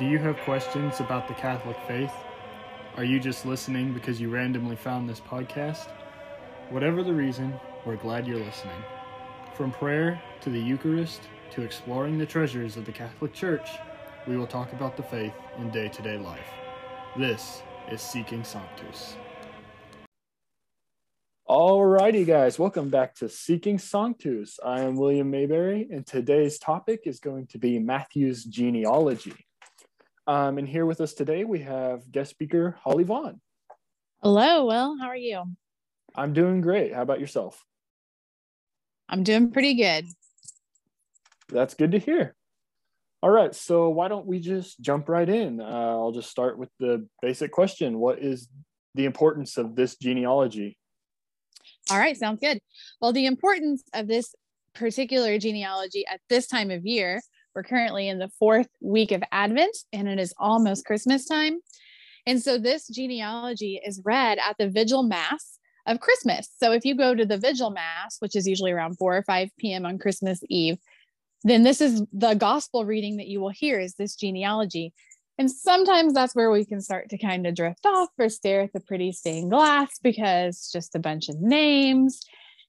Do you have questions about the Catholic faith? Are you just listening because you randomly found this podcast? Whatever the reason, we're glad you're listening. From prayer to the Eucharist to exploring the treasures of the Catholic Church, we will talk about the faith in day to day life. This is Seeking Sanctus. Alrighty, guys, welcome back to Seeking Sanctus. I am William Mayberry, and today's topic is going to be Matthew's genealogy. Um, and here with us today, we have guest speaker Holly Vaughan. Hello, Will. How are you? I'm doing great. How about yourself? I'm doing pretty good. That's good to hear. All right, so why don't we just jump right in? Uh, I'll just start with the basic question What is the importance of this genealogy? All right, sounds good. Well, the importance of this particular genealogy at this time of year we're currently in the fourth week of Advent and it is almost Christmas time. And so this genealogy is read at the Vigil Mass of Christmas. So if you go to the Vigil Mass, which is usually around 4 or 5 p.m. on Christmas Eve, then this is the gospel reading that you will hear is this genealogy. And sometimes that's where we can start to kind of drift off or stare at the pretty stained glass because just a bunch of names.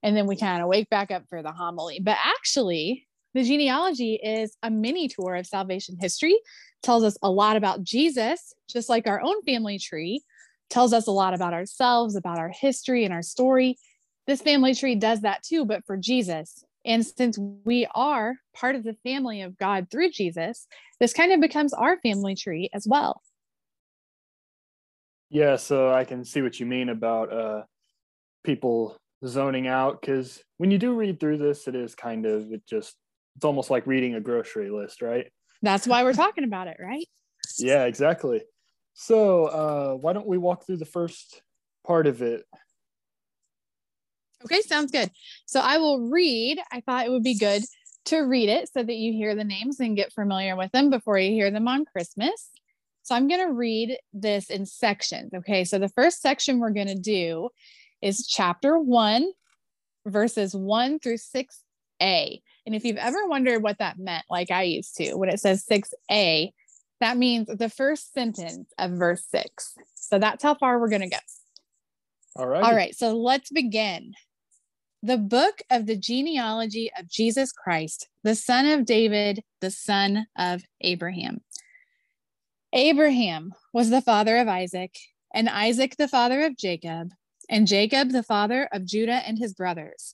And then we kind of wake back up for the homily. But actually, the genealogy is a mini tour of salvation history, tells us a lot about Jesus, just like our own family tree, tells us a lot about ourselves, about our history and our story. This family tree does that too, but for Jesus. And since we are part of the family of God through Jesus, this kind of becomes our family tree as well. Yeah, so I can see what you mean about uh, people zoning out because when you do read through this, it is kind of, it just it's almost like reading a grocery list, right? That's why we're talking about it, right? yeah, exactly. So, uh, why don't we walk through the first part of it? Okay, sounds good. So, I will read. I thought it would be good to read it so that you hear the names and get familiar with them before you hear them on Christmas. So, I'm going to read this in sections. Okay, so the first section we're going to do is chapter one, verses one through 6a. And if you've ever wondered what that meant, like I used to, when it says 6a, that means the first sentence of verse 6. So that's how far we're going to go. All right. All right. So let's begin. The book of the genealogy of Jesus Christ, the son of David, the son of Abraham. Abraham was the father of Isaac, and Isaac the father of Jacob, and Jacob the father of Judah and his brothers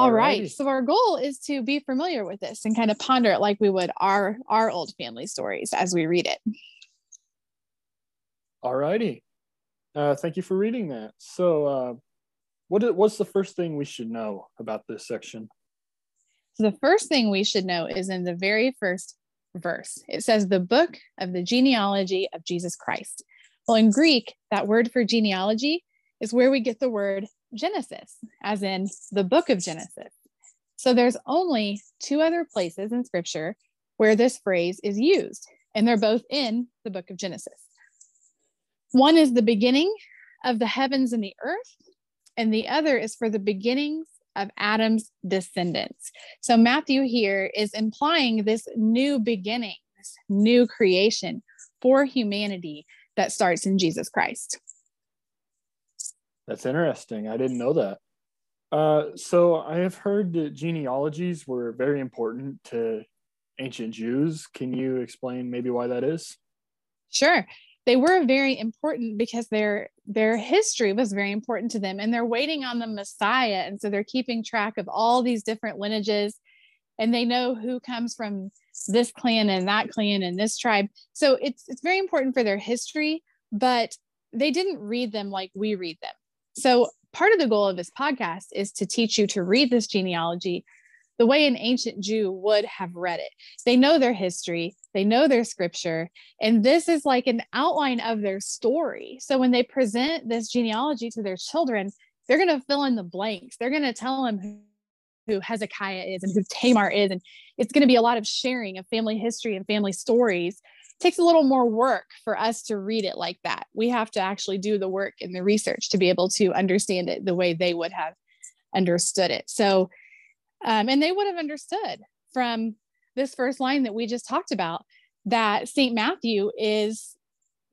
All right. So our goal is to be familiar with this and kind of ponder it like we would our our old family stories as we read it. All righty. Uh, thank you for reading that. So, uh, what what's the first thing we should know about this section? So the first thing we should know is in the very first verse. It says the book of the genealogy of Jesus Christ. Well, in Greek, that word for genealogy is where we get the word Genesis, as in the book of Genesis. So there's only two other places in scripture where this phrase is used, and they're both in the book of Genesis. One is the beginning of the heavens and the earth, and the other is for the beginnings of Adam's descendants. So Matthew here is implying this new beginning, this new creation for humanity that starts in Jesus Christ. That's interesting. I didn't know that. Uh, so I have heard that genealogies were very important to ancient Jews. Can you explain maybe why that is? Sure. They were very important because their their history was very important to them and they're waiting on the Messiah and so they're keeping track of all these different lineages and they know who comes from this clan and that clan and this tribe. So it's it's very important for their history, but they didn't read them like we read them. So, part of the goal of this podcast is to teach you to read this genealogy, the way an ancient Jew would have read it. They know their history, they know their scripture, and this is like an outline of their story. So when they present this genealogy to their children, they're going to fill in the blanks. They're going to tell them who, who Hezekiah is and who Tamar is. And it's going to be a lot of sharing of family history and family stories takes a little more work for us to read it like that. We have to actually do the work and the research to be able to understand it the way they would have understood it. So, um, and they would have understood from this first line that we just talked about that St. Matthew is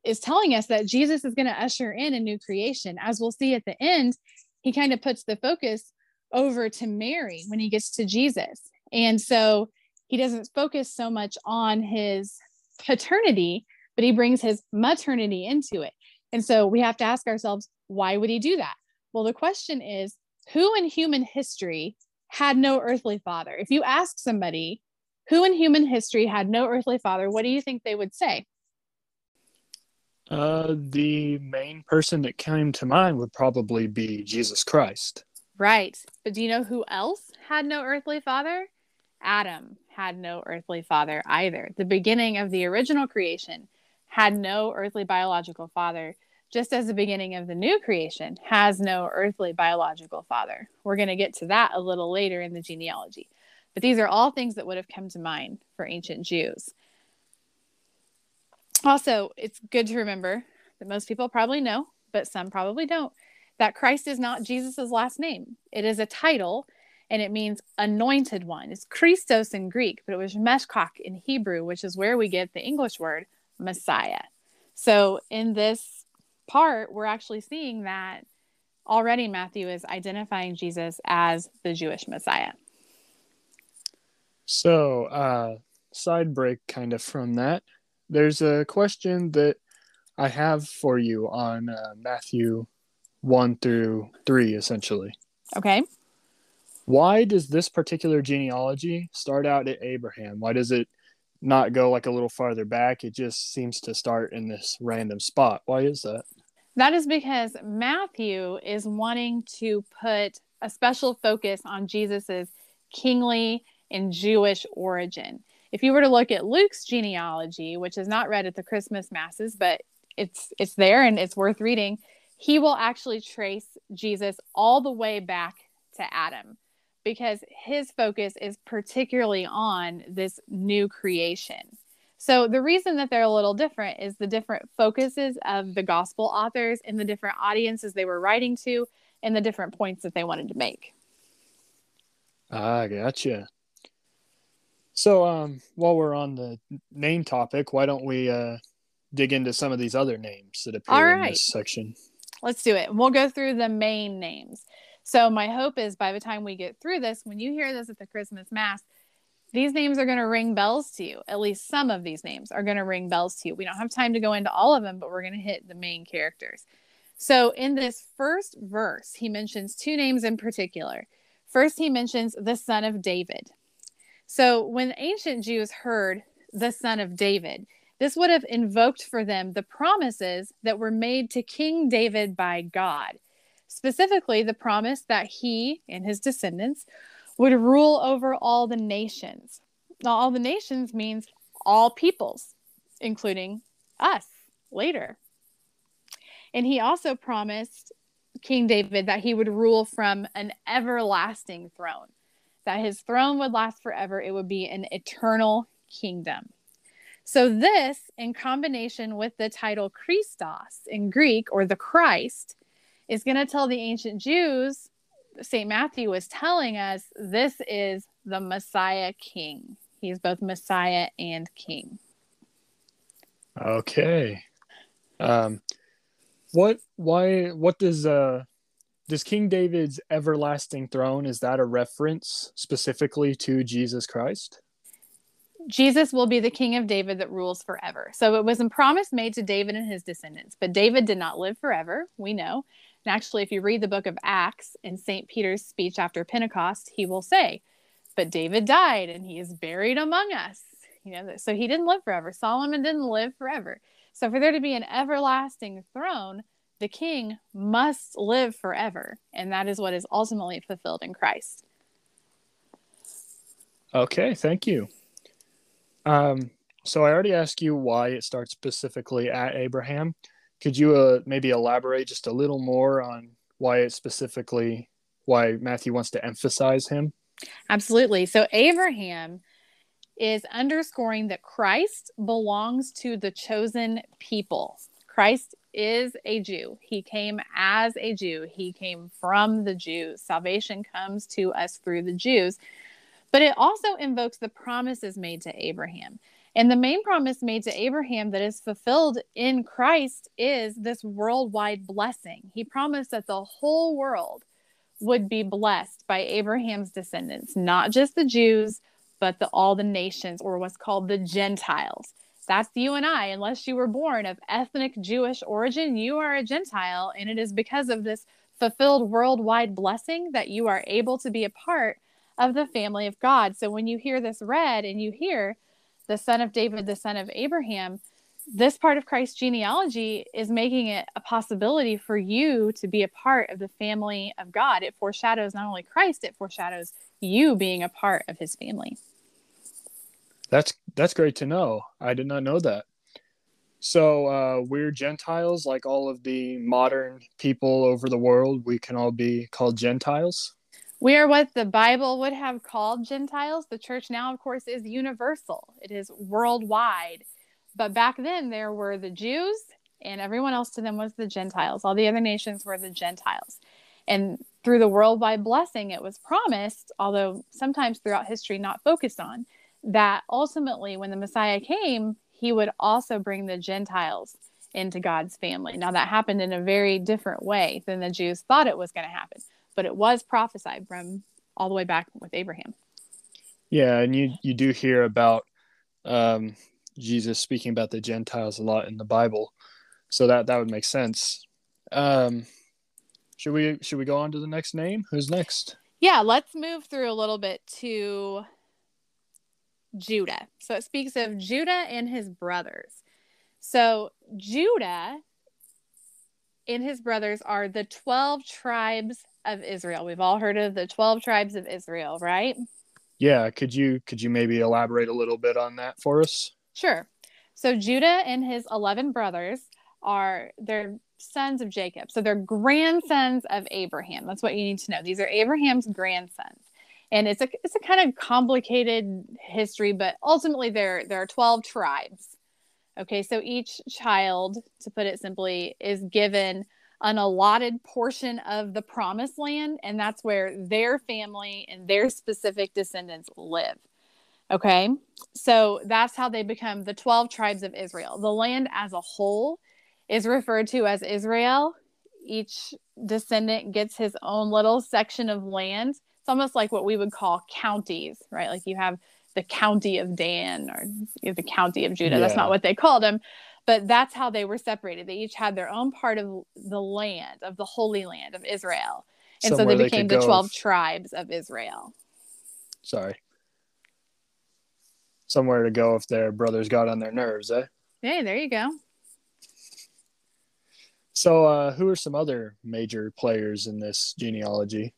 is telling us that Jesus is going to usher in a new creation. As we'll see at the end, he kind of puts the focus over to Mary when he gets to Jesus. And so he doesn't focus so much on his paternity, but he brings his maternity into it. And so we have to ask ourselves, why would he do that? Well, the question is who in human history had no earthly father? If you ask somebody who in human history had no earthly father, what do you think they would say? Uh, the main person that came to mind would probably be Jesus Christ. Right. But do you know who else had no earthly father? Adam had no earthly father either. The beginning of the original creation had no earthly biological father, just as the beginning of the new creation has no earthly biological father. We're going to get to that a little later in the genealogy. But these are all things that would have come to mind for ancient Jews. Also, it's good to remember that most people probably know, but some probably don't, that Christ is not Jesus' last name. It is a title and it means anointed one. It's Christos in Greek, but it was Mashiach in Hebrew, which is where we get the English word Messiah. So in this part, we're actually seeing that already Matthew is identifying Jesus as the Jewish Messiah. So, uh, side break kind of from that. There's a question that I have for you on uh, Matthew 1 through 3, essentially. Okay why does this particular genealogy start out at Abraham? Why does it not go like a little farther back? It just seems to start in this random spot. Why is that? That is because Matthew is wanting to put a special focus on Jesus's kingly and Jewish origin. If you were to look at Luke's genealogy, which is not read at the Christmas masses, but it's it's there and it's worth reading, he will actually trace Jesus all the way back to Adam because his focus is particularly on this new creation. So, the reason that they're a little different is the different focuses of the gospel authors and the different audiences they were writing to and the different points that they wanted to make. Ah, gotcha. So, um, while we're on the name topic, why don't we uh, dig into some of these other names that appear in this section? Let's do it. We'll go through the main names. So my hope is by the time we get through this, when you hear this at the Christmas Mass, these names are going to ring bells to you. At least some of these names are going to ring bells to you. We don't have time to go into all of them, but we're going to hit the main characters. So in this first verse, he mentions two names in particular. First, he mentions the son of David. So when ancient Jews heard the son of David, this would have invoked for them the promises that were made to King David by God specifically the promise that he and his descendants would rule over all the nations. Now, all the nations means all peoples, including us later. And he also promised King David that he would rule from an everlasting throne, that his throne would last forever. It would be an eternal kingdom. So, this, in combination with the title Christos in Greek or the Christ, is going to tell the ancient Jews, St. Matthew was telling us this is the Messiah King. He's both Messiah and King. Okay. Um, what, why, what does, uh, does King David's everlasting throne, is that a reference specifically to Jesus Christ? Jesus will be the king of David that rules forever. So it was a promise made to David and his descendants, but David did not live forever, we know. And actually, if you read the book of Acts in St. Peter's speech after Pentecost, he will say, But David died and he is buried among us. You know, so he didn't live forever. Solomon didn't live forever. So for there to be an everlasting throne, the king must live forever. And that is what is ultimately fulfilled in Christ. Okay, thank you. Um, so I already asked you why it starts specifically at Abraham. Could you uh, maybe elaborate just a little more on why it specifically why Matthew wants to emphasize him? Absolutely. So Abraham is underscoring that Christ belongs to the chosen people. Christ is a Jew. He came as a Jew. He came from the Jews. Salvation comes to us through the Jews. But it also invokes the promises made to Abraham. And the main promise made to Abraham that is fulfilled in Christ is this worldwide blessing. He promised that the whole world would be blessed by Abraham's descendants, not just the Jews, but the, all the nations, or what's called the Gentiles. That's you and I. Unless you were born of ethnic Jewish origin, you are a Gentile. And it is because of this fulfilled worldwide blessing that you are able to be a part of the family of God. So when you hear this read and you hear the son of David, the son of Abraham, this part of Christ's genealogy is making it a possibility for you to be a part of the family of God. It foreshadows not only Christ, it foreshadows you being a part of his family. That's that's great to know. I did not know that. So uh, we're Gentiles, like all of the modern people over the world. We can all be called Gentiles. We are what the Bible would have called Gentiles. The church now, of course, is universal, it is worldwide. But back then, there were the Jews, and everyone else to them was the Gentiles. All the other nations were the Gentiles. And through the worldwide blessing, it was promised, although sometimes throughout history not focused on, that ultimately, when the Messiah came, he would also bring the Gentiles into God's family. Now, that happened in a very different way than the Jews thought it was going to happen but it was prophesied from all the way back with Abraham. Yeah, and you you do hear about um, Jesus speaking about the Gentiles a lot in the Bible, so that that would make sense. Um, should we should we go on to the next name? Who's next? Yeah, let's move through a little bit to Judah. So it speaks of Judah and his brothers. So Judah and his brothers are the 12 tribes of Israel. We've all heard of the 12 tribes of Israel, right? Yeah, could you could you maybe elaborate a little bit on that for us? Sure. So Judah and his 11 brothers are they're sons of Jacob. So they're grandsons of Abraham. That's what you need to know. These are Abraham's grandsons. And it's a it's a kind of complicated history, but ultimately there there are 12 tribes. Okay, so each child, to put it simply, is given an allotted portion of the promised land, and that's where their family and their specific descendants live. Okay, so that's how they become the 12 tribes of Israel. The land as a whole is referred to as Israel. Each descendant gets his own little section of land. It's almost like what we would call counties, right? Like you have the county of Dan or the county of Judah. Yeah. That's not what they called them, but that's how they were separated. They each had their own part of the land, of the Holy Land of Israel. And Somewhere so they became they the 12 tribes of Israel. Sorry. Somewhere to go if their brothers got on their nerves, eh? Hey, there you go. So, uh, who are some other major players in this genealogy?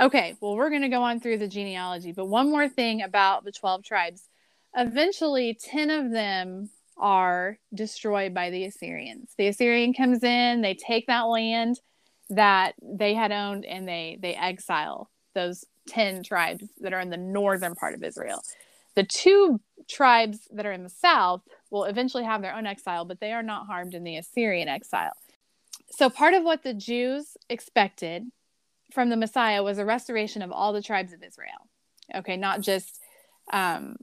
Okay, well, we're going to go on through the genealogy, but one more thing about the 12 tribes. Eventually, 10 of them are destroyed by the Assyrians. The Assyrian comes in, they take that land that they had owned and they they exile those 10 tribes that are in the northern part of Israel. The two tribes that are in the south will eventually have their own exile, but they are not harmed in the Assyrian exile. So part of what the Jews expected from the Messiah was a restoration of all the tribes of Israel. Okay, not just um,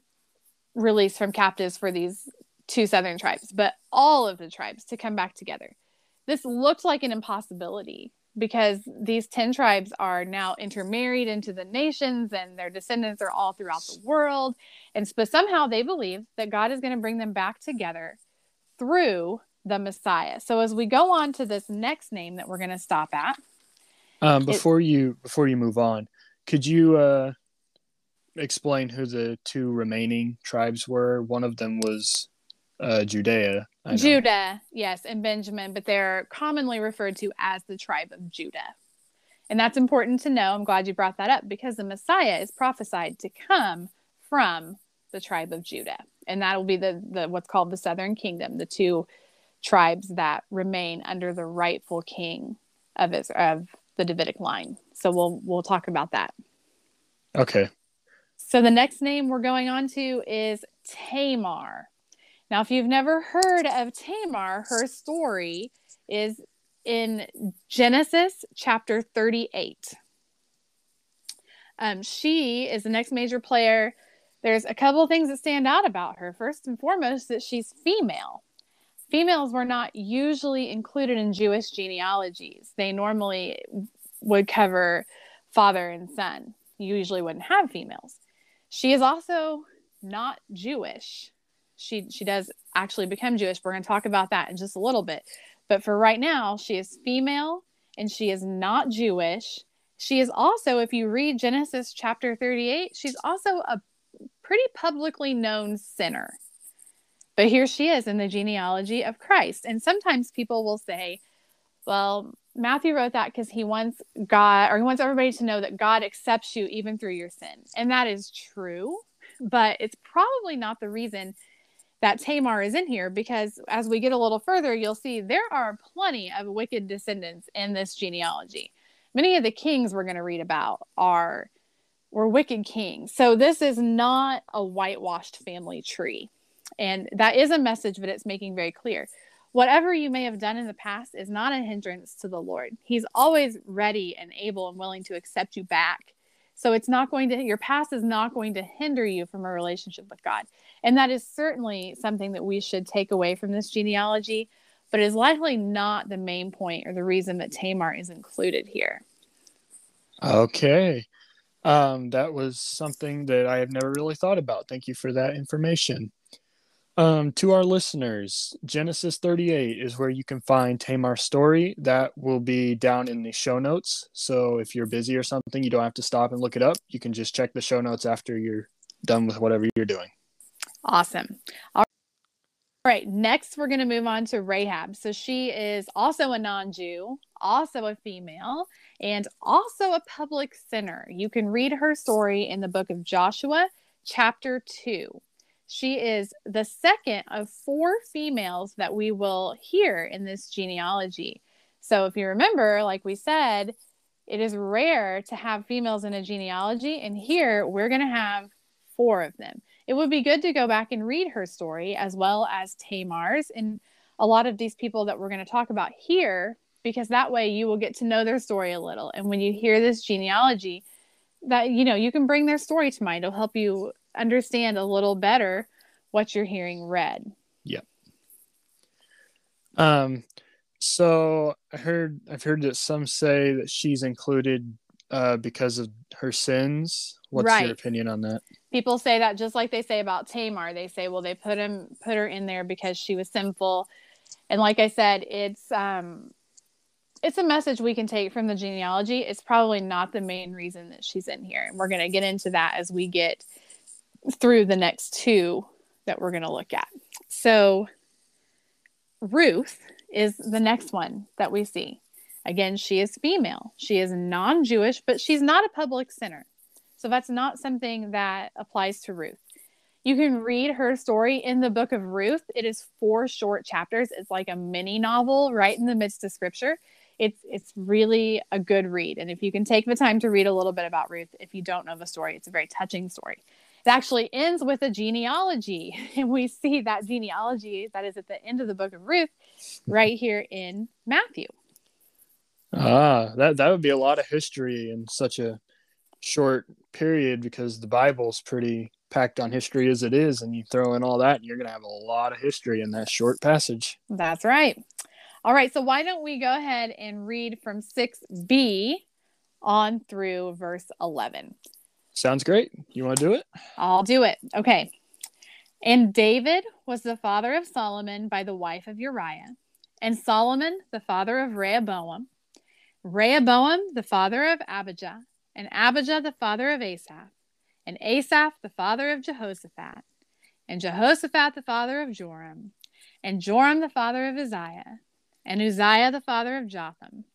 release from captives for these two southern tribes, but all of the tribes to come back together. This looked like an impossibility because these 10 tribes are now intermarried into the nations and their descendants are all throughout the world. And but somehow they believe that God is going to bring them back together through the Messiah. So as we go on to this next name that we're going to stop at. Um, before it, you before you move on, could you uh, explain who the two remaining tribes were? One of them was uh, Judea. Judah, yes, and Benjamin, but they're commonly referred to as the tribe of Judah. And that's important to know. I'm glad you brought that up because the Messiah is prophesied to come from the tribe of Judah. And that will be the, the what's called the southern kingdom, the two tribes that remain under the rightful king of Israel, of the Davidic line. So we'll we'll talk about that. Okay. So the next name we're going on to is Tamar. Now, if you've never heard of Tamar, her story is in Genesis chapter 38. Um, she is the next major player. There's a couple of things that stand out about her. First and foremost, that she's female. Females were not usually included in Jewish genealogies. They normally would cover father and son. You usually wouldn't have females. She is also not Jewish. She she does actually become Jewish. We're going to talk about that in just a little bit. But for right now, she is female and she is not Jewish. She is also, if you read Genesis chapter 38, she's also a pretty publicly known sinner. But here she is in the genealogy of Christ. And sometimes people will say, well, Matthew wrote that because he wants God or he wants everybody to know that God accepts you even through your sin. And that is true, but it's probably not the reason that Tamar is in here because as we get a little further, you'll see there are plenty of wicked descendants in this genealogy. Many of the kings we're going to read about are were wicked kings. So this is not a whitewashed family tree. And that is a message but it's making very clear whatever you may have done in the past is not a hindrance to the Lord. He's always ready and able and willing to accept you back. So it's not going to, your past is not going to hinder you from a relationship with God. And that is certainly something that we should take away from this genealogy, but is likely not the main point or the reason that Tamar is included here. Okay. Um, that was something that I have never really thought about. Thank you for that information. Um, to our listeners, Genesis 38 is where you can find Tamar's story. That will be down in the show notes. So if you're busy or something, you don't have to stop and look it up. You can just check the show notes after you're done with whatever you're doing. Awesome. All right. Next, we're going to move on to Rahab. So she is also a non Jew, also a female, and also a public sinner. You can read her story in the book of Joshua, chapter 2. She is the second of four females that we will hear in this genealogy. So, if you remember, like we said, it is rare to have females in a genealogy, and here we're going to have four of them. It would be good to go back and read her story as well as Tamar's and a lot of these people that we're going to talk about here, because that way you will get to know their story a little. And when you hear this genealogy, that you know you can bring their story to mind. It'll help you understand a little better what you're hearing read. Yep. Um, so I heard I've heard that some say that she's included uh, because of her sins. What's right. your opinion on that? People say that just like they say about Tamar. They say, well, they put him put her in there because she was sinful. And like I said, it's um it's a message we can take from the genealogy. It's probably not the main reason that she's in here. And we're going to get into that as we get through the next two that we're going to look at. So, Ruth is the next one that we see. Again, she is female. She is non Jewish, but she's not a public sinner. So, that's not something that applies to Ruth. You can read her story in the book of Ruth. It is four short chapters. It's like a mini novel right in the midst of scripture. It's it's really a good read. And if you can take the time to read a little bit about Ruth, if you don't know the story, it's a very touching story. It actually ends with a genealogy. And we see that genealogy that is at the end of the book of Ruth right here in Matthew. Ah, that, that would be a lot of history in such a short period because the Bible's pretty packed on history as it is. And you throw in all that, and you're going to have a lot of history in that short passage. That's right. All right. So why don't we go ahead and read from 6b on through verse 11? Sounds great. You want to do it? I'll do it. Okay. And David was the father of Solomon by the wife of Uriah, and Solomon the father of Rehoboam, Rehoboam the father of Abijah, and Abijah the father of Asaph, and Asaph the father of Jehoshaphat, and Jehoshaphat the father of Joram, and Joram the father of Uzziah, and Uzziah the father of Jotham,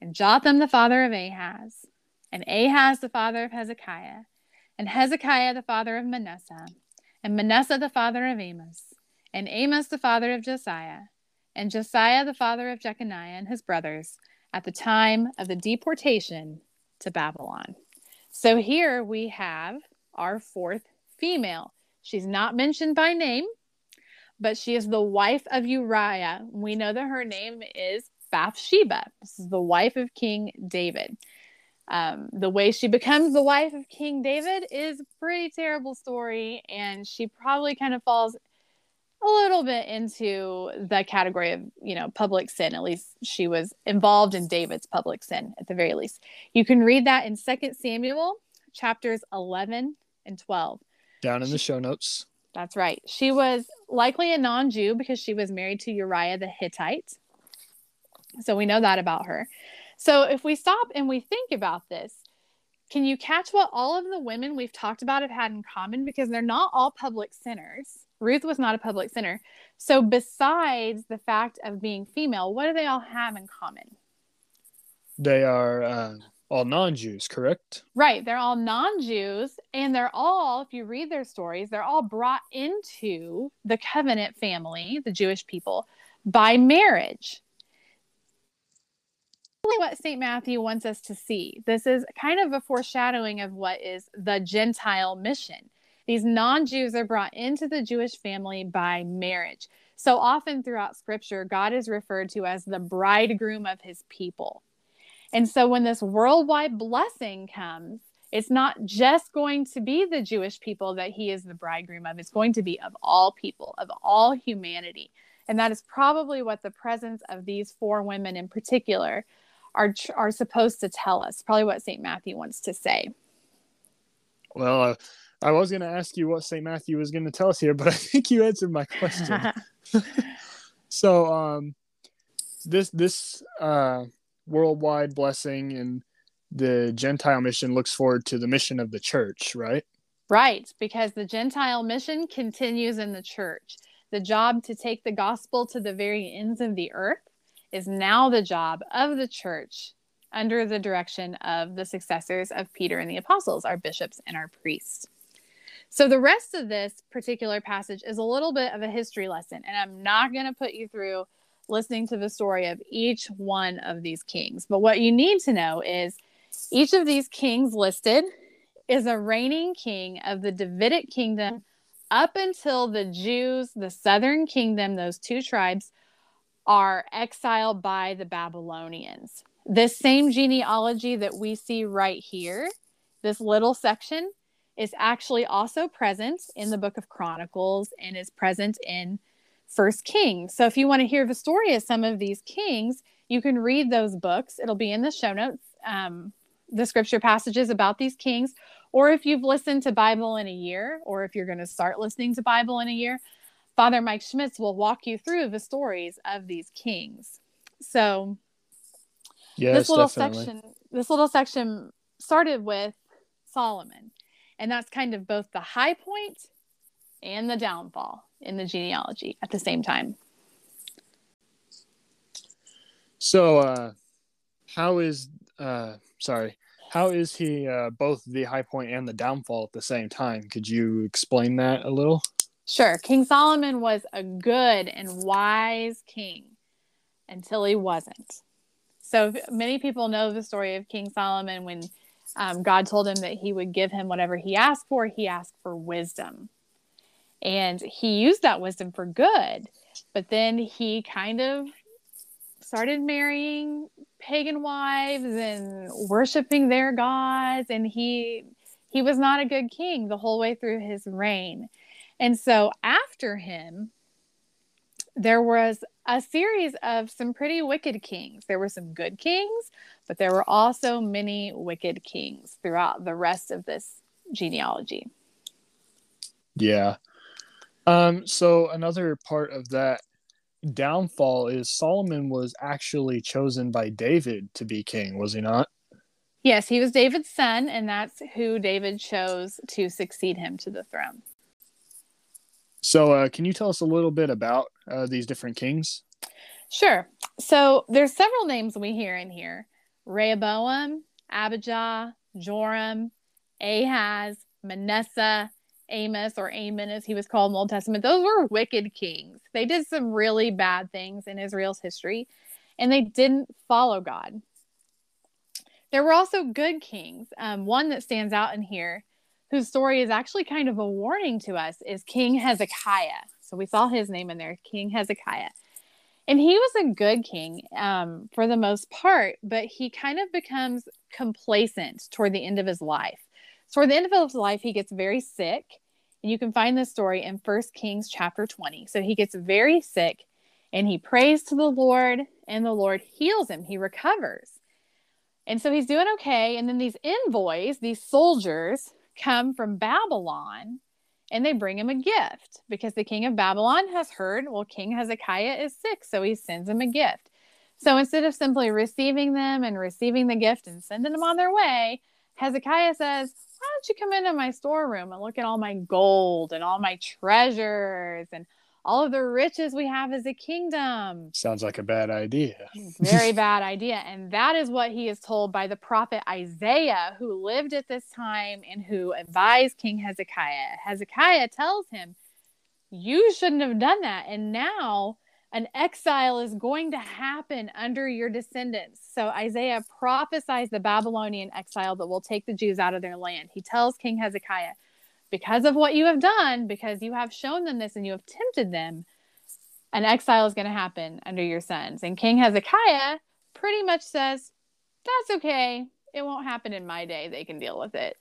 and Jotham the father of Ahaz, and Ahaz the father of Hezekiah, and Hezekiah the father of Manasseh, and Manasseh the father of Amos, and Amos the father of Josiah, and Josiah the father of Jeconiah and his brothers at the time of the deportation to Babylon. So here we have our fourth female. She's not mentioned by name, but she is the wife of Uriah. We know that her name is Bathsheba. This is the wife of King David. Um, the way she becomes the wife of King David is a pretty terrible story, and she probably kind of falls a little bit into the category of you know public sin. At least she was involved in david's public sin at the very least. You can read that in second samuel chapters 11 and 12 down in the show notes. That's right. She was likely a non-jew because she was married to uriah the hittite. So we know that about her. So if we stop and we think about this can you catch what all of the women we've talked about have had in common? Because they're not all public sinners Ruth was not a public sinner. So, besides the fact of being female, what do they all have in common? They are uh, all non Jews, correct? Right. They're all non Jews. And they're all, if you read their stories, they're all brought into the covenant family, the Jewish people, by marriage. What St. Matthew wants us to see. This is kind of a foreshadowing of what is the Gentile mission these non Jews are brought into the Jewish family by marriage. So often throughout scripture, God is referred to as the bridegroom of his people. And so when this worldwide blessing comes, it's not just going to be the Jewish people that he is the bridegroom of, it's going to be of all people, of all humanity. And that is probably what the presence of these four women in particular are, are supposed to tell us, probably what St. Matthew wants to say. Well, uh, I was going to ask you what St. Matthew was going to tell us here, but I think you answered my question. so, um, this this uh, worldwide blessing and the Gentile mission looks forward to the mission of the church, right? Right, because the Gentile mission continues in the church. The job to take the gospel to the very ends of the earth is now the job of the church under the direction of the successors of Peter and the apostles, our bishops and our priests. So the rest of this particular passage is a little bit of a history lesson, and I'm not going to put you through listening to the story of each one of these kings. But what you need to know is each of these kings listed is a reigning king of the Davidic kingdom up until the Jews, the southern kingdom, those two tribes, are exiled by the Babylonians. This same genealogy that we see right here, this little section, is actually also present in the book of Chronicles and is present in First Kings. So if you want to hear the story of some of these kings, you can read those books. It'll be in the show notes, um, the scripture passages about these kings. Or if you've listened to Bible in a year, or if you're going to start listening to Bible in a year, Father Mike Schmitz will walk you through the stories of these kings. So yes, this little definitely. section, this little section started with Solomon. And that's kind of both the high point and the downfall in the genealogy at the same time. So, uh, how is, uh, sorry, how is he uh, both the high point and the downfall at the same time? Could you explain that a little? Sure. King Solomon was a good and wise king until he wasn't. So, many people know the story of King Solomon when um, God told him that he would give him whatever he asked for. He asked for wisdom. And he used that wisdom for good. But then he kind of started marrying pagan wives and worshiping their gods. And he he was not a good king the whole way through his reign. And so after him, there was a series of some pretty wicked kings. There were some good kings, but there were also many wicked kings throughout the rest of this genealogy. Yeah. Um, so another part of that downfall is Solomon was actually chosen by David to be king, was he not? Yes, he was David's son, and that's who David chose to succeed him to the throne. So, uh, can you tell us a little bit about uh, these different kings? Sure. So, there's several names we hear in here. Rehoboam, Abijah, Joram, Ahaz, Manasseh, Amos, or Amon as he was called in the Old Testament. Those were wicked kings. They did some really bad things in Israel's history, and they didn't follow God. There were also good kings. Um, one that stands out in here, whose story is actually kind of a warning to us, is King Hezekiah. So we saw his name in there, King Hezekiah. And he was a good king um, for the most part, but he kind of becomes complacent toward the end of his life. So, toward the end of his life, he gets very sick. And you can find this story in First Kings chapter 20. So he gets very sick and he prays to the Lord, and the Lord heals him. He recovers. And so he's doing okay. And then these envoys, these soldiers, come from Babylon and they bring him a gift because the king of Babylon has heard, well, King Hezekiah is sick. So he sends him a gift. So instead of simply receiving them and receiving the gift and sending them on their way, Hezekiah says, Why don't you come into my storeroom and look at all my gold and all my treasures and all of the riches we have as a kingdom. Sounds like a bad idea. Very bad idea. And that is what he is told by the prophet Isaiah, who lived at this time and who advised King Hezekiah. Hezekiah tells him, You shouldn't have done that. And now an exile is going to happen under your descendants. So Isaiah prophesies the Babylonian exile that will take the Jews out of their land. He tells King Hezekiah, because of what you have done, because you have shown them this and you have tempted them, an exile is going to happen under your sons. And King Hezekiah pretty much says, That's okay. It won't happen in my day. They can deal with it.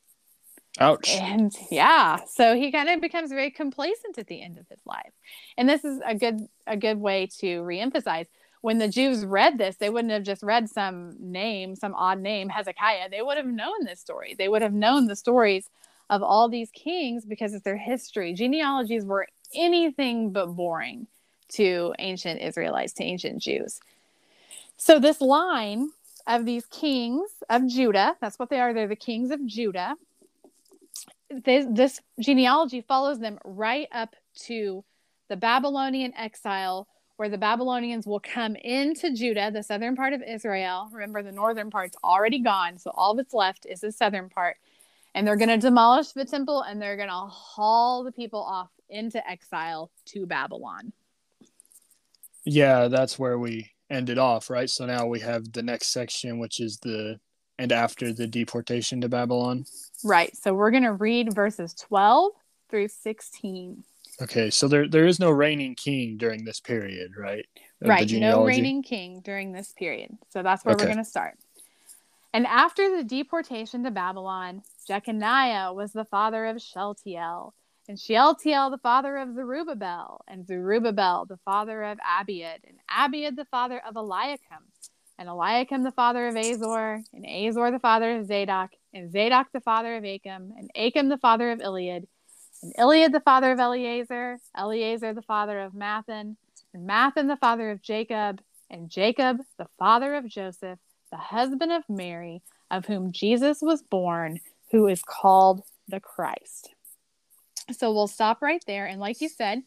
Ouch. And yeah, so he kind of becomes very complacent at the end of his life. And this is a good a good way to reemphasize when the Jews read this, they wouldn't have just read some name, some odd name, Hezekiah. They would have known this story. They would have known the stories of all these kings because it's their history. Genealogies were anything but boring to ancient Israelites, to ancient Jews. So, this line of these kings of Judah, that's what they are, they're the kings of Judah. This, this genealogy follows them right up to the Babylonian exile, where the Babylonians will come into Judah, the southern part of Israel. Remember, the northern part's already gone, so all that's left is the southern part and they're going to demolish the temple and they're going to haul the people off into exile to Babylon. Yeah, that's where we ended off, right? So now we have the next section, which is the and after the deportation to Babylon. Right. So we're going to read verses 12 through 16. Okay, so there there is no reigning king during this period, right? right, no reigning king during this period. So that's where okay. we're going to start. And after the deportation to Babylon, Jeconiah was the father of Shealtiel, and Shealtiel the father of Zerubbabel, and Zerubbabel the father of Abiud, and Abiud the father of Eliakim, and Eliakim the father of Azor, and Azor the father of Zadok, and Zadok the father of Achim, and Achim the father of Eliud, and Eliud the father of Eleazar, Eleazar the father of Matthan, and Matthan the father of Jacob, and Jacob the father of Joseph, the husband of Mary, of whom Jesus was born, who is called the Christ. So we'll stop right there. And like you said,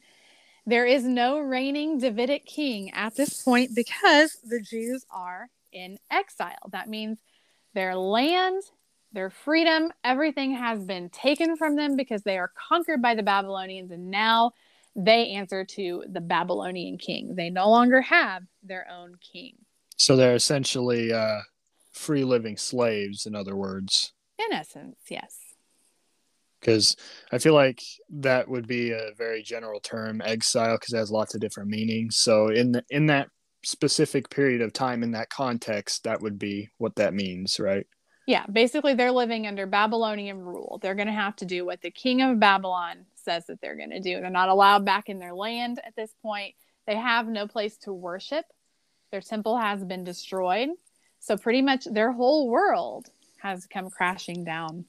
there is no reigning Davidic king at this point because the Jews are in exile. That means their land, their freedom, everything has been taken from them because they are conquered by the Babylonians. And now they answer to the Babylonian king. They no longer have their own king. So they're essentially uh, free living slaves, in other words. In essence, yes. Because I feel like that would be a very general term, exile, because it has lots of different meanings. So in the, in that specific period of time, in that context, that would be what that means, right? Yeah, basically, they're living under Babylonian rule. They're going to have to do what the king of Babylon says that they're going to do. They're not allowed back in their land at this point. They have no place to worship their temple has been destroyed. So, pretty much their whole world has come crashing down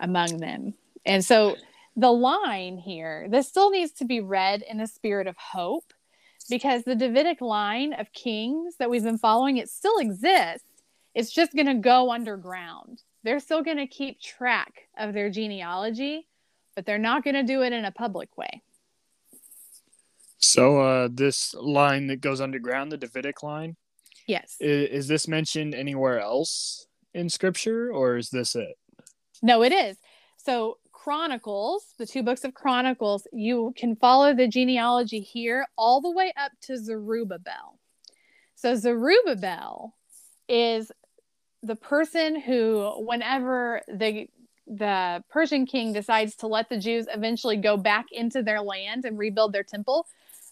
among them. And so, the line here, this still needs to be read in a spirit of hope because the Davidic line of kings that we've been following, it still exists. It's just going to go underground. They're still going to keep track of their genealogy, but they're not going to do it in a public way. So uh, this line that goes underground, the Davidic line, Yes. Is, is this mentioned anywhere else in scripture or is this it? No, it is. So Chronicles, the two books of Chronicles, you can follow the genealogy here all the way up to Zerubbabel. So Zerubbabel is the person who, whenever the the Persian king decides to let the Jews eventually go back into their land and rebuild their temple,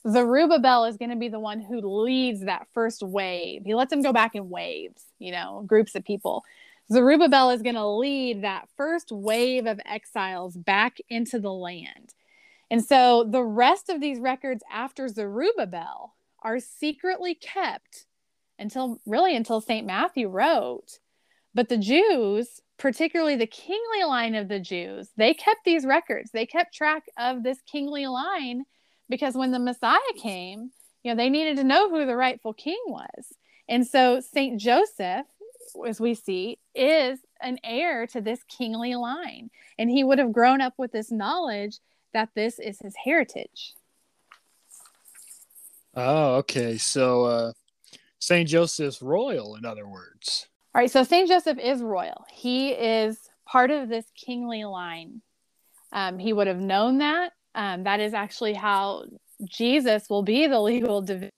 Zerubbabel is going to be the one who leads that first wave. He lets them go back in waves, you know, groups of people. Zerubbabel is going to lead that first wave of exiles back into the land. And so the rest of these records after Zerubbabel are secretly kept until really until St. Matthew wrote. But the Jews, particularly the kingly line of the Jews, they kept these records. They kept track of this kingly line because when the Messiah came, you know, they needed to know who the rightful king was. And so St. Joseph, as we see, is an heir to this kingly line. And he would have grown up with this knowledge that this is his heritage. Oh, okay. So uh St. Joseph's royal, in other words. All right, so St. Joseph is royal. He is part of this kingly line. Um, he would have known that. Um, that is actually how Jesus will be the legal division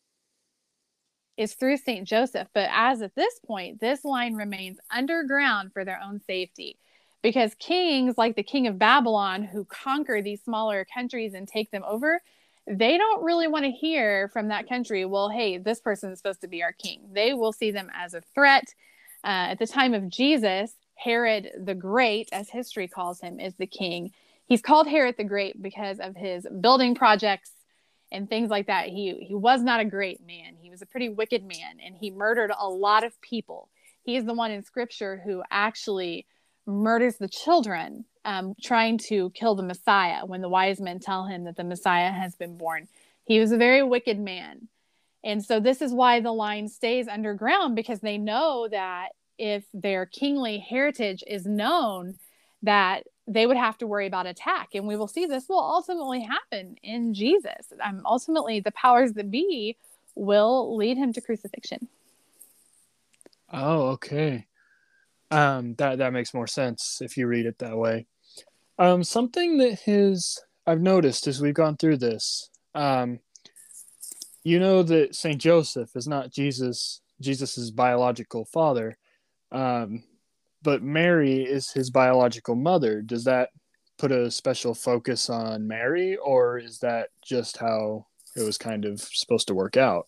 is through St. Joseph. But as at this point, this line remains underground for their own safety because kings like the king of Babylon, who conquer these smaller countries and take them over, they don't really want to hear from that country, well, hey, this person is supposed to be our king. They will see them as a threat. Uh, at the time of Jesus, Herod the Great, as history calls him, is the king. He's called Herod the Great because of his building projects and things like that. He he was not a great man. He was a pretty wicked man and he murdered a lot of people. He is the one in scripture who actually murders the children um, trying to kill the Messiah when the wise men tell him that the Messiah has been born. He was a very wicked man. And so this is why the line stays underground because they know that if their kingly heritage is known, that they would have to worry about attack. And we will see this will ultimately happen in Jesus. Um, ultimately, the powers that be will lead him to crucifixion. Oh, okay. Um, that that makes more sense if you read it that way. Um, something that his I've noticed as we've gone through this. Um, you know that Saint Joseph is not Jesus Jesus's biological father. Um, but Mary is his biological mother. Does that put a special focus on Mary, or is that just how it was kind of supposed to work out?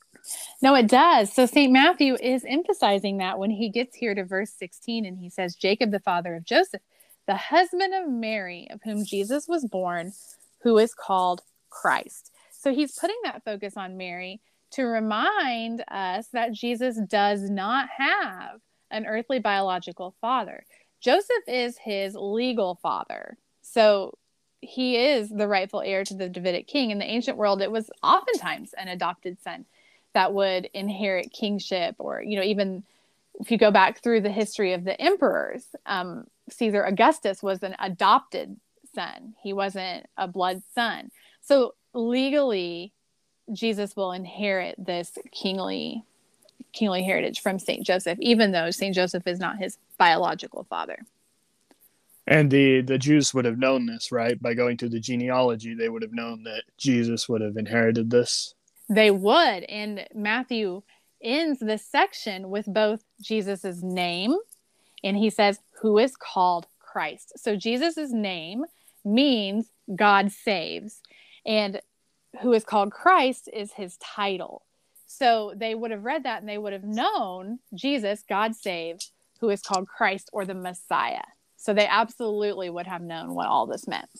No, it does. So St. Matthew is emphasizing that when he gets here to verse 16 and he says, Jacob, the father of Joseph, the husband of Mary, of whom Jesus was born, who is called Christ. So he's putting that focus on Mary to remind us that Jesus does not have an earthly biological father. Joseph is his legal father. So he is the rightful heir to the Davidic king. In the ancient world, it was oftentimes an adopted son that would inherit kingship, or, you know, even if you go back through the history of the emperors, um, Caesar Augustus was an adopted son, he wasn't a blood son. So legally, Jesus will inherit this kingly kingly heritage from Saint Joseph, even though Saint Joseph is not his biological father. And the the Jews would have known this, right? By going through the genealogy, they would have known that Jesus would have inherited this. They would, and Matthew ends this section with both Jesus's name, and he says, "Who is called Christ." So Jesus's name means God saves, and who is called Christ is his title. So they would have read that and they would have known Jesus, God saved, who is called Christ or the Messiah. So they absolutely would have known what all this meant.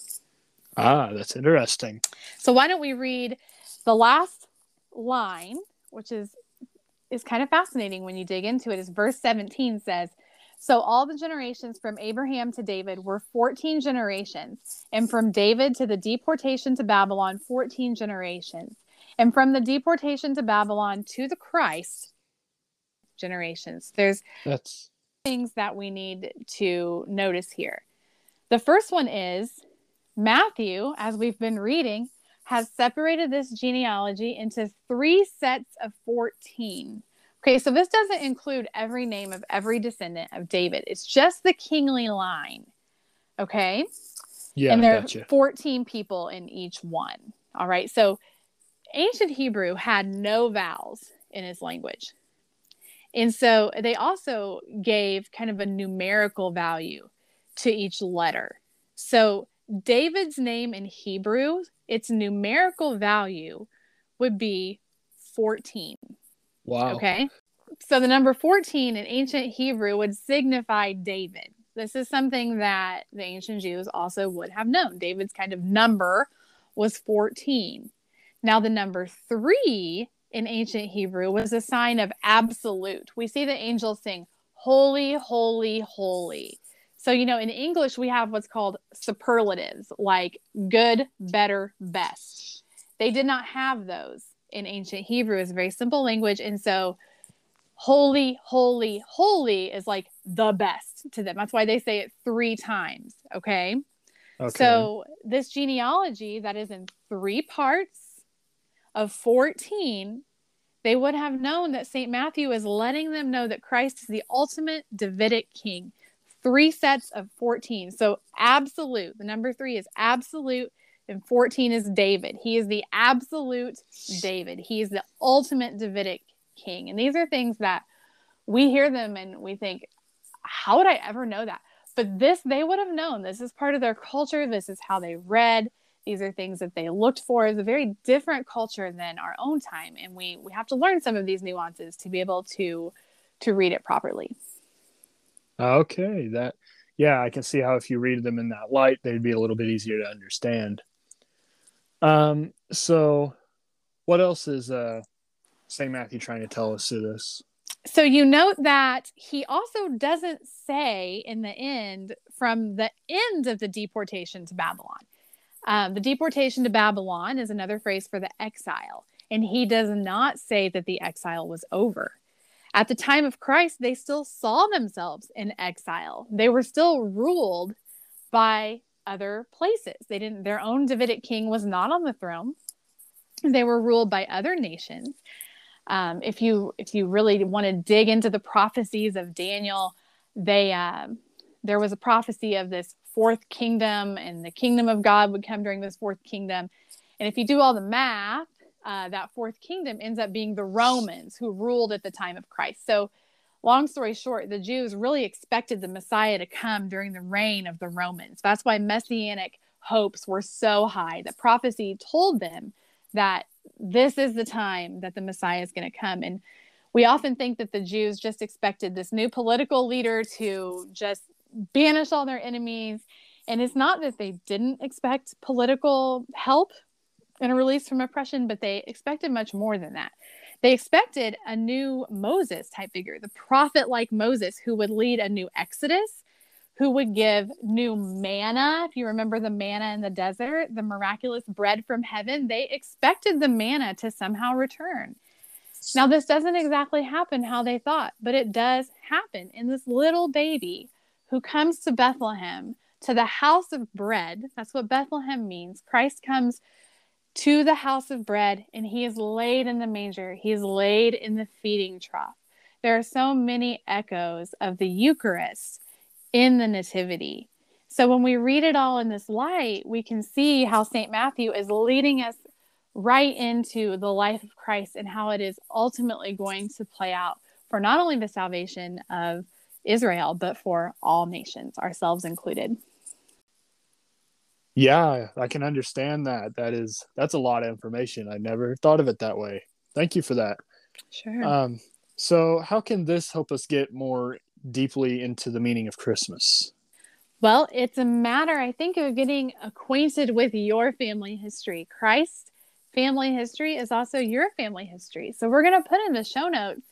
Ah, that's interesting. So why don't we read the last line, which is is kind of fascinating when you dig into it is verse 17 says, so all the generations from Abraham to David were 14 generations, and from David to the deportation to Babylon 14 generations. And from the deportation to Babylon to the Christ generations, there's that's things that we need to notice here. The first one is Matthew, as we've been reading, has separated this genealogy into three sets of 14 Okay, so this doesn't include every name of every descendant of David. It's just the kingly line. Okay. Yeah. and there gotcha. are 14 people in each one. All right. So ancient Hebrew had no vowels in its language. And so they also gave kind of a numerical value to each letter. So David's name in Hebrew, its numerical value would be 14. Wow. Okay. So the number 14 in ancient Hebrew would signify David. This is something that the ancient Jews also would have known. David's kind of number was 14. Now, the number three in ancient Hebrew was a sign of absolute. We see the angels sing, Holy, holy, holy. So, you know, in English, we have what's called superlatives like good, better, best. They did not have those in ancient Hebrew. It's a very simple language. And so, holy, holy, holy is like the best to them. That's why they say it three times. Okay. Okay. So, this genealogy that is in three parts of 14, they would have known that St. Matthew is letting them know that Christ is the ultimate Davidic king. Three sets of 14. So, absolute. The number three is absolute, and 14 is David. He is the absolute David. He is the ultimate Davidic king. And these are things that we hear them and we think, how would I ever know that? But this, they would have known. This is part of their culture. This is how they read. These are things that they looked for. It's a very different culture than our own time. And we, we have to learn some of these nuances to be able to to read it properly. Okay, that yeah, I can see how if you read them in that light, they'd be a little bit easier to understand. Um, so what else is uh St. Matthew trying to tell us through this? So you note that he also doesn't say in the end from the end of the deportation to Babylon. Um, the deportation to Babylon is another phrase for the exile, and he does not say that the exile was over. At the time of Christ, they still saw themselves in exile. They were still ruled by other places. They didn't their own Davidic king was not on the throne. They were ruled by other nations. Um, if you if you really want to dig into the prophecies of Daniel, they um, there was a prophecy of this fourth kingdom, and the kingdom of God would come during this fourth kingdom. And if you do all the math, uh, that fourth kingdom ends up being the Romans who ruled at the time of Christ. So, long story short, the Jews really expected the Messiah to come during the reign of the Romans. That's why messianic hopes were so high. The prophecy told them that this is the time that the Messiah is going to come. And we often think that the Jews just expected this new political leader to just banish all their enemies. And it's not that they didn't expect political help and a release from oppression, but they expected much more than that. They expected a new Moses type figure, the prophet like Moses, who would lead a new Exodus, who would give new manna. If you remember the manna in the desert, the miraculous bread from heaven, they expected the manna to somehow return. Now, this doesn't exactly happen how they thought, but it does happen in this little baby who comes to Bethlehem, to the house of bread. That's what Bethlehem means. Christ comes to the house of bread and he is laid in the manger. He is laid in the feeding trough. There are so many echoes of the Eucharist in the Nativity. So when we read it all in this light, we can see how St. Matthew is leading us right into the life of Christ and how it is ultimately going to play out for not only the salvation of Israel, but for all nations, ourselves included. Yeah, I can understand that. That is that's a lot of information. I never thought of it that way. Thank you for that. Sure. Um, so how can this help us get more deeply into the meaning of Christmas? Well, it's a matter, I think, of getting acquainted with your family history. Christ's family history is also your family history. So we're going to put in the show notes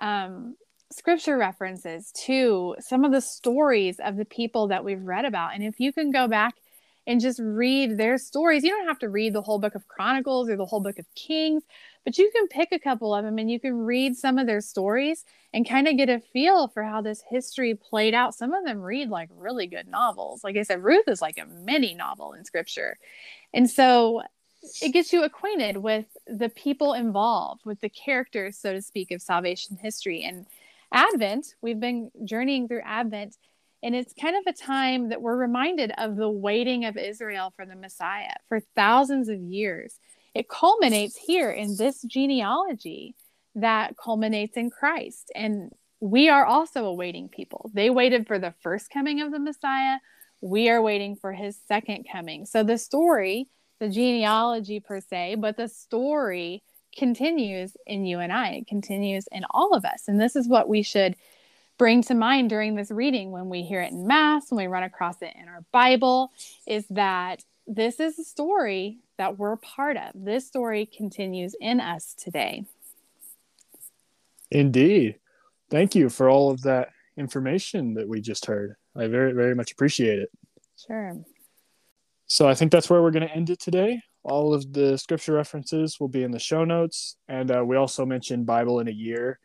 um, scripture references to some of the stories of the people that we've read about. And if you can go back and just read their stories, you don't have to read the whole book of Chronicles or the whole book of Kings, but you can pick a couple of them and you can read some of their stories and kind of get a feel for how this history played out. Some of them read like really good novels. Like I said, Ruth is like a mini novel in scripture. And so it gets you acquainted with the people involved, with the characters, so to speak, of salvation history. And Advent, we've been journeying through Advent, and it's kind of a time that we're reminded of the waiting of Israel for the Messiah for thousands of years. It culminates here in this genealogy that culminates in Christ. And we are also awaiting people. They waited for the first coming of the Messiah. We are waiting for his second coming. So the story, the genealogy per se, but the story continues in you and I. It continues in all of us. And this is what we should bring to mind during this reading when we hear it in mass, when we run across it in our Bible, is that this is a story that we're part of. This story continues in us today. Indeed. Thank you for all of that information that we just heard. I very, very much appreciate it. Sure. So I think that's where we're going to end it today. All of the scripture references will be in the show notes. And uh, we also mentioned Bible in a Year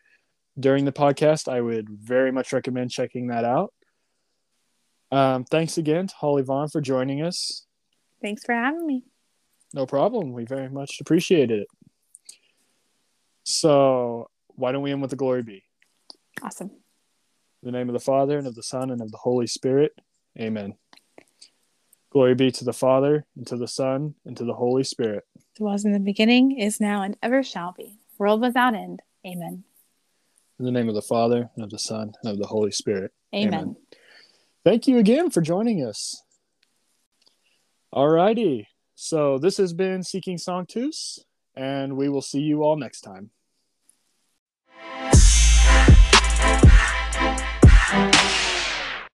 during the podcast. I would very much recommend checking that out. Um, thanks again to Holly Vaughan for joining us. Thanks for having me. No problem. We very much appreciate it. So, why don't we end with the glory be? Awesome. In the name of the Father, and of the Son, and of the Holy Spirit. Amen. Glory be to the Father, and to the Son, and to the Holy Spirit. It was in the beginning, is now, and ever shall be, world without end. Amen. In the name of the Father, and of the Son, and of the Holy Spirit. Amen. Amen. Thank you again for joining us. All righty. So this has been Seeking Sanctus, and we will see you all next time.